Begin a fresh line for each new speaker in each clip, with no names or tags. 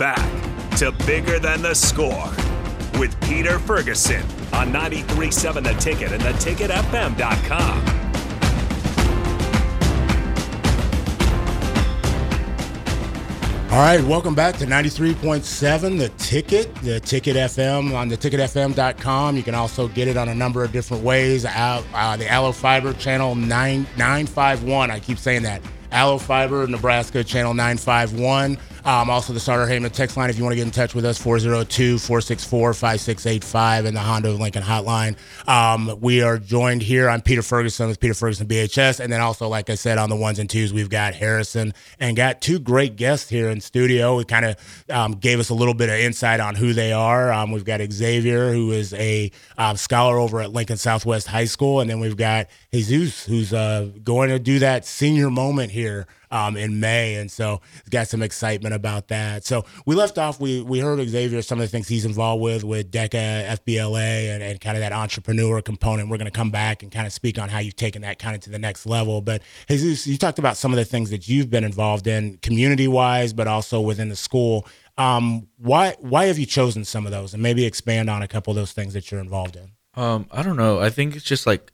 back to Bigger Than the Score with Peter Ferguson on 93.7 The Ticket and theticketfm.com.
All right, welcome back to 93.7 The Ticket, the Ticket FM on the ticketfm.com. You can also get it on a number of different ways. Uh, the Allo Fiber channel 9951. I keep saying that. Allo Fiber, Nebraska channel 951. Um, also, the Sartor Hamann text line if you want to get in touch with us 402 464 5685 and the Honda Lincoln hotline. Um, we are joined here. I'm Peter Ferguson with Peter Ferguson BHS. And then also, like I said, on the ones and twos, we've got Harrison and got two great guests here in studio. We kind of um, gave us a little bit of insight on who they are. Um, we've got Xavier, who is a um, scholar over at Lincoln Southwest High School. And then we've got Jesus, who's uh, going to do that senior moment here um, in May, and so got some excitement about that. So we left off. We we heard Xavier some of the things he's involved with with DECA, FBLA, and, and kind of that entrepreneur component. We're going to come back and kind of speak on how you've taken that kind of to the next level. But Jesus, you talked about some of the things that you've been involved in community wise, but also within the school. Um, why why have you chosen some of those, and maybe expand on a couple of those things that you're involved in?
Um, I don't know. I think it's just like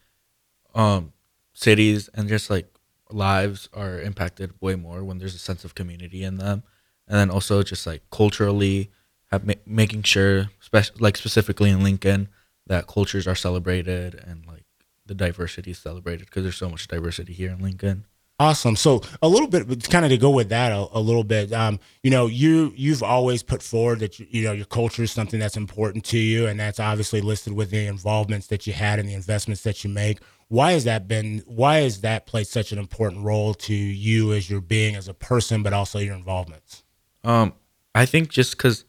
um, cities and just like lives are impacted way more when there's a sense of community in them and then also just like culturally have ma- making sure spe- like specifically in lincoln that cultures are celebrated and like the diversity is celebrated because there's so much diversity here in lincoln
Awesome. So a little bit, kind of to go with that a, a little bit. Um, you know, you you've always put forward that you, you, know your culture is something that's important to you, and that's obviously listed with the involvements that you had and the investments that you make. Why has that been? Why has that played such an important role to you as your being as a person, but also your involvements?
Um, I think just because,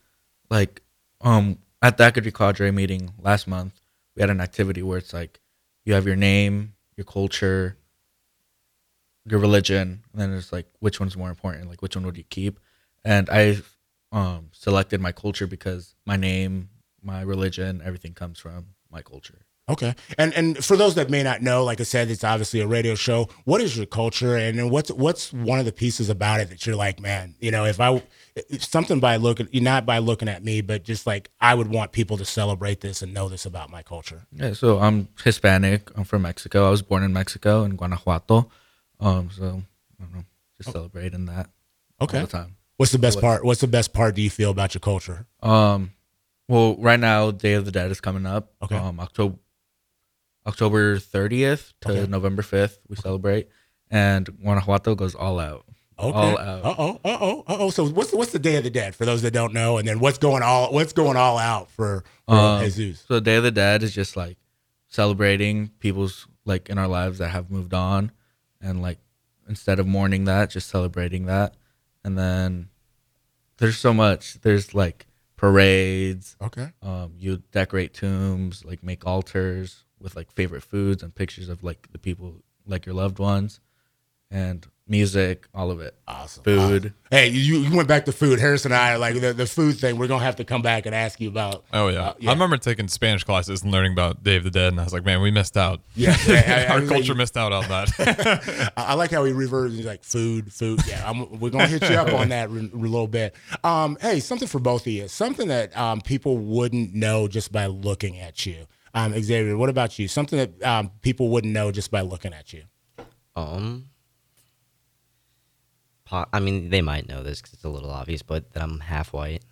like, um, at the Academy Cadre meeting last month, we had an activity where it's like you have your name, your culture your religion, and then it's like which one's more important, like which one would you keep? And I um, selected my culture because my name, my religion, everything comes from my culture.
Okay, and and for those that may not know, like I said, it's obviously a radio show. What is your culture, and what's what's one of the pieces about it that you're like, man, you know, if I if something by looking, not by looking at me, but just like I would want people to celebrate this and know this about my culture.
Yeah, so I'm Hispanic. I'm from Mexico. I was born in Mexico in Guanajuato. Um, so I don't know, just oh. celebrating that.
Okay. All the time. What's the best part? What's the best part? Do you feel about your culture?
Um, well, right now, Day of the Dead is coming up.
Okay.
Um, October October 30th to okay. November 5th, we celebrate, and Guanajuato goes all out.
Okay. All out. Uh oh. Uh oh. Uh oh. So what's what's the Day of the Dead for those that don't know, and then what's going all what's going all out for, for um, Jesus?
So Day of the Dead is just like celebrating people's like in our lives that have moved on, and like instead of mourning that, just celebrating that. And then there's so much. There's like parades.
Okay.
Um, you decorate tombs, like make altars with like favorite foods and pictures of like the people, like your loved ones, and music, all of it.
Awesome.
Food.
Awesome. Hey, you, you went back to food. Harris and I like the, the food thing. We're gonna have to come back and ask you about.
Oh yeah. Uh, yeah. I remember taking Spanish classes and learning about Day of the Dead, and I was like, man, we missed out.
Yeah,
yeah our culture like, missed out on that.
I like how he reverts. He's like food, food. Yeah, I'm, we're gonna hit you up on that a little bit. Um, hey, something for both of you. Something that um, people wouldn't know just by looking at you. Um, Xavier, what about you? Something that um, people wouldn't know just by looking at you.
Um, I mean, they might know this because it's a little obvious, but that I'm half white.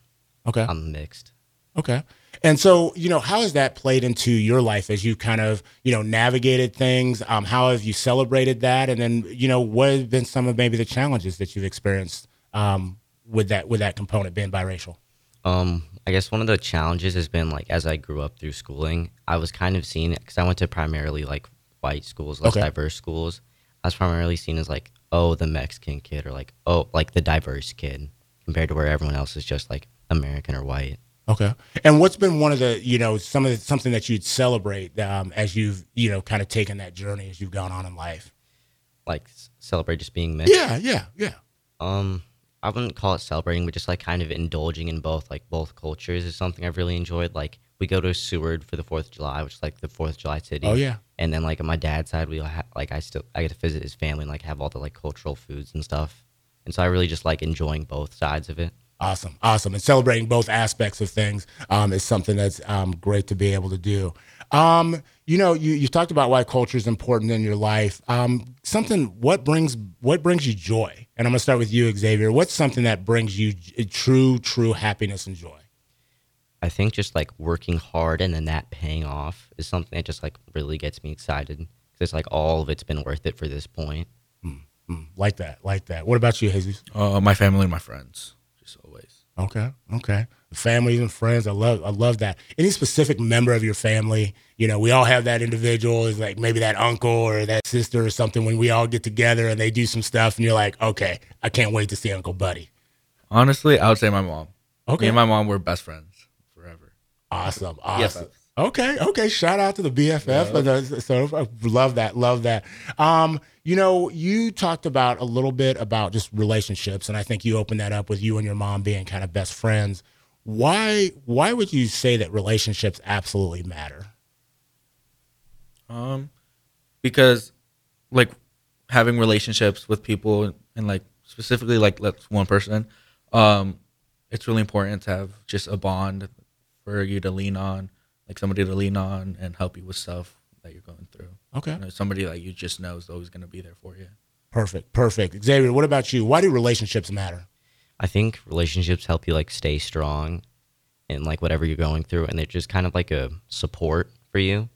Okay.
I'm mixed.
Okay. And so, you know, how has that played into your life as you kind of, you know, navigated things? Um, how have you celebrated that? And then, you know, what have been some of maybe the challenges that you've experienced um, with that with that component being biracial?
Um, I guess one of the challenges has been like as I grew up through schooling, I was kind of seen because I went to primarily like white schools, less okay. diverse schools. I was primarily seen as like oh the Mexican kid or like oh like the diverse kid compared to where everyone else is just like American or white.
Okay. And what's been one of the you know some of the, something that you'd celebrate um, as you've you know kind of taken that journey as you've gone on in life?
Like celebrate just being mixed.
Yeah, yeah, yeah.
Um, I wouldn't call it celebrating, but just like kind of indulging in both like both cultures is something I've really enjoyed. Like we go to Seward for the Fourth of July, which is like the Fourth of July city.
Oh yeah.
And then like on my dad's side, we ha- like I still I get to visit his family and like have all the like cultural foods and stuff. And so I really just like enjoying both sides of it.
Awesome, awesome, and celebrating both aspects of things um, is something that's um, great to be able to do. Um, you know, you, you talked about why culture is important in your life. Um, something what brings what brings you joy, and I'm gonna start with you, Xavier. What's something that brings you true, true happiness and joy?
I think just like working hard and then that paying off is something that just like really gets me excited because it's like all of it's been worth it for this point.
Mm, mm, like that, like that. What about you, Jesus?
Uh, my family and my friends, just always.
Okay, okay. Families and friends. I love, I love that. Any specific member of your family? You know, we all have that individual, is like maybe that uncle or that sister or something. When we all get together and they do some stuff, and you're like, okay, I can't wait to see Uncle Buddy.
Honestly, I would say my mom.
Okay,
Me and my mom were best friends. Forever.
Awesome. Awesome. Okay. Okay. Shout out to the BFF. So I love that. Love that. Um, you know, you talked about a little bit about just relationships, and I think you opened that up with you and your mom being kind of best friends. Why? Why would you say that relationships absolutely matter?
Um, because like having relationships with people and like specifically like let's one person, um, it's really important to have just a bond for you to lean on, like somebody to lean on and help you with stuff that you're going through.
Okay.
You know, somebody that you just know is always going to be there for you.
Perfect. Perfect. Xavier, what about you? Why do relationships matter?
I think relationships help you like stay strong in like whatever you're going through and they're just kind of like a support for you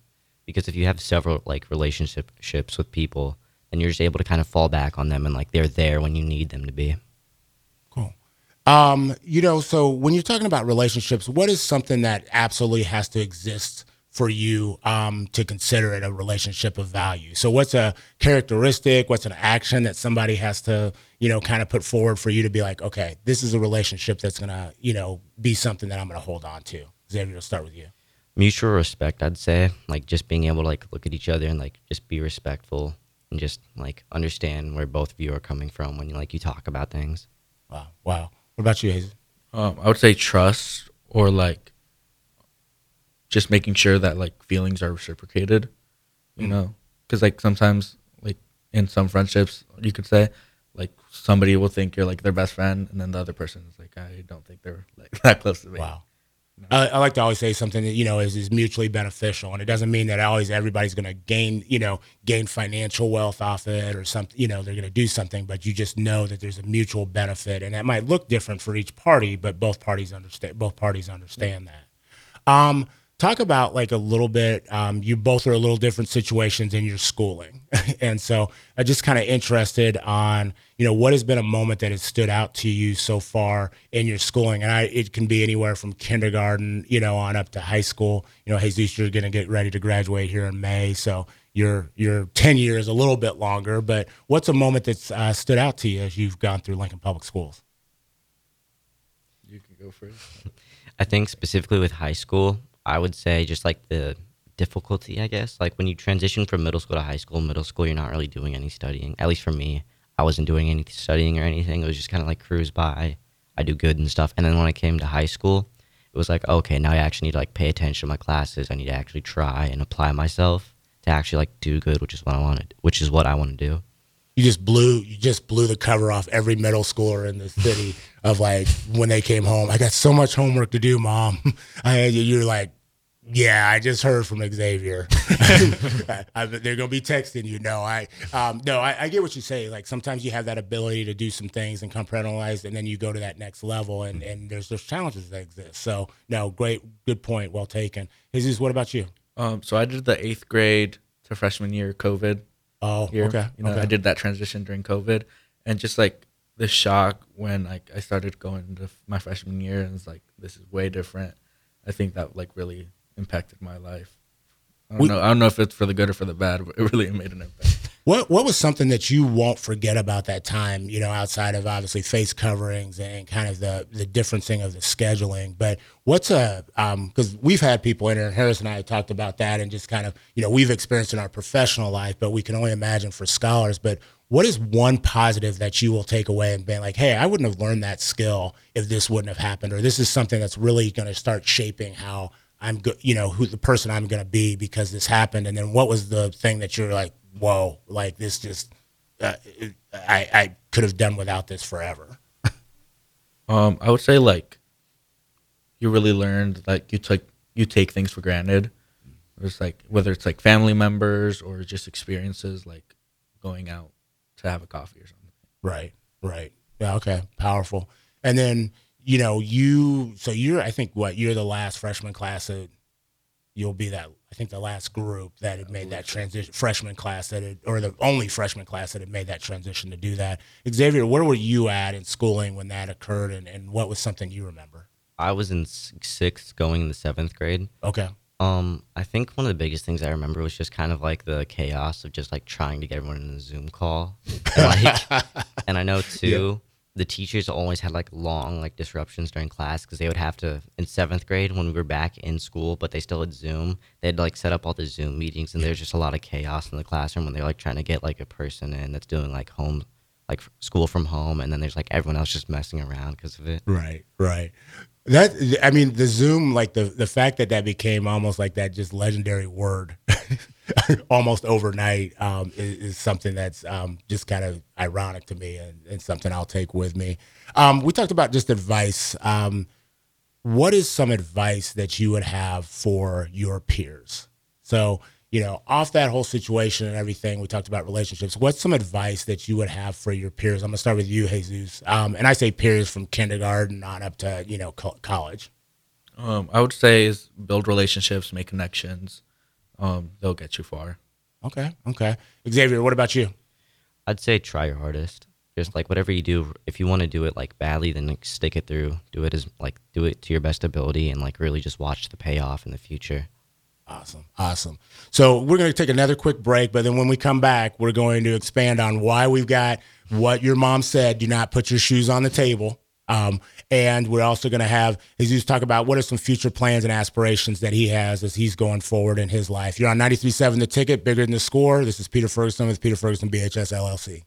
because if you have several like relationships with people then you're just able to kind of fall back on them and like they're there when you need them to be. Cool.
Um, you know, so when you're talking about relationships, what is something that absolutely has to exist for you um, to consider it a relationship of value? So, what's a characteristic? What's an action that somebody has to, you know, kind of put forward for you to be like, okay, this is a relationship that's gonna, you know, be something that I'm gonna hold on to. Xavier, we'll start with you.
Mutual respect, I'd say, like just being able to like look at each other and like just be respectful and just like understand where both of you are coming from when you like you talk about things.
Wow, wow. What about you, Hazel?
Um, I would say trust or like just making sure that like feelings are reciprocated, you mm know, because like sometimes like in some friendships you could say like somebody will think you're like their best friend and then the other person is like I don't think they're like that close to me.
Wow. I, I, like to always say something that you know is, is mutually beneficial, and it doesn't mean that always everybody's going to gain you know gain financial wealth off it or something. You know they're going to do something, but you just know that there's a mutual benefit, and that might look different for each party, but both parties understand. Both parties understand that. Um, talk about like a little bit um, you both are a little different situations in your schooling. And so i'm just kind of interested on you know what has been a moment that has stood out to you so far in your schooling? And I, it can be anywhere from kindergarten you know on up to high school. You know jesus you're going to get ready to graduate here in may so your your tenure is a little bit longer but what's a moment that's uh, stood out to you as you've gone through lincoln public schools?
You can go first.
I think specifically with high school I would say just like the difficulty, I guess. Like when you transition from middle school to high school, middle school, you're not really doing any studying. At least for me, I wasn't doing any studying or anything. It was just kind of like cruise by. I do good and stuff. And then when I came to high school, it was like, okay, now I actually need to like pay attention to my classes. I need to actually try and apply myself to actually like do good, which is what I wanted, which is what I want to do.
You just blew, you just blew the cover off every middle schooler in the city of like when they came home. I got so much homework to do, mom. I, you're like, yeah, I just heard from Xavier. I, I, they're gonna be texting you. No, I um, no, I, I, get what you say. Like sometimes you have that ability to do some things and compartmentalize, and then you go to that next level, and and there's those challenges that exist. So no, great, good point, well taken. Jesus, what about you?
Um, so I did the eighth grade to freshman year COVID.
Oh,
year.
okay.
You know,
okay.
I did that transition during COVID, and just like the shock when like I started going into my freshman year, and it's like this is way different. I think that like really impacted my life. I don't we, know. I don't know if it's for the good or for the bad, but it really made an impact.
What What was something that you won't forget about that time? You know, outside of obviously face coverings and kind of the the differencing of the scheduling. But what's a because um, we've had people in here, and Harris and I talked about that, and just kind of you know we've experienced in our professional life, but we can only imagine for scholars. But what is one positive that you will take away and be like, hey, I wouldn't have learned that skill if this wouldn't have happened, or this is something that's really going to start shaping how I'm good, you know, who the person I'm going to be because this happened. And then what was the thing that you're like, whoa, like this just, uh, I, I could have done without this forever.
Um, I would say like you really learned like you took you take things for granted. It's like whether it's like family members or just experiences like going out to have a coffee or something.
Right, right. Yeah, okay. Powerful. And then, you know, you so you're I think what, you're the last freshman class that you'll be that I think the last group that had made that transition freshman class that had, or the only freshman class that had made that transition to do that. Xavier, where were you at in schooling when that occurred and, and what was something you remember?
I was in sixth, going into seventh grade.
Okay.
Um, I think one of the biggest things I remember was just kind of like the chaos of just like trying to get everyone in a Zoom call. And, like, and I know too, the teachers always had like long like disruptions during class because they would have to in seventh grade when we were back in school, but they still had Zoom. They'd like set up all the Zoom meetings, and there's just a lot of chaos in the classroom when they're like trying to get like a person in that's doing like home like school from home, and then there's like everyone else just messing around because of it.
Right, right. That I mean, the Zoom, like the the fact that that became almost like that just legendary word, almost overnight, um, is, is, something that's um, just kind of ironic to me, and, and, something I'll take with me. Um, we talked about just advice. Um, what is some advice that you would have for your peers? So you know, off that whole situation and everything, we talked about relationships. What's some advice that you would have for your peers? I'm gonna start with you, Jesus. Um, and I say peers from kindergarten on up to you know co- college.
Um, I would say is build relationships, make connections. Um, they'll get you far.
Okay, okay. Xavier, what about you?
I'd say try your hardest. Just like whatever you do, if you want to do it like badly, then like, stick it through. Do it as like do it to your best ability, and like really just watch the payoff in the future.
Awesome. Awesome. So we're going to take another quick break, but then when we come back, we're going to expand on why we've got what your mom said do not put your shoes on the table. Um, and we're also going to have Jesus talk about what are some future plans and aspirations that he has as he's going forward in his life. You're on 93.7 The Ticket, bigger than the score. This is Peter Ferguson with Peter Ferguson BHS LLC.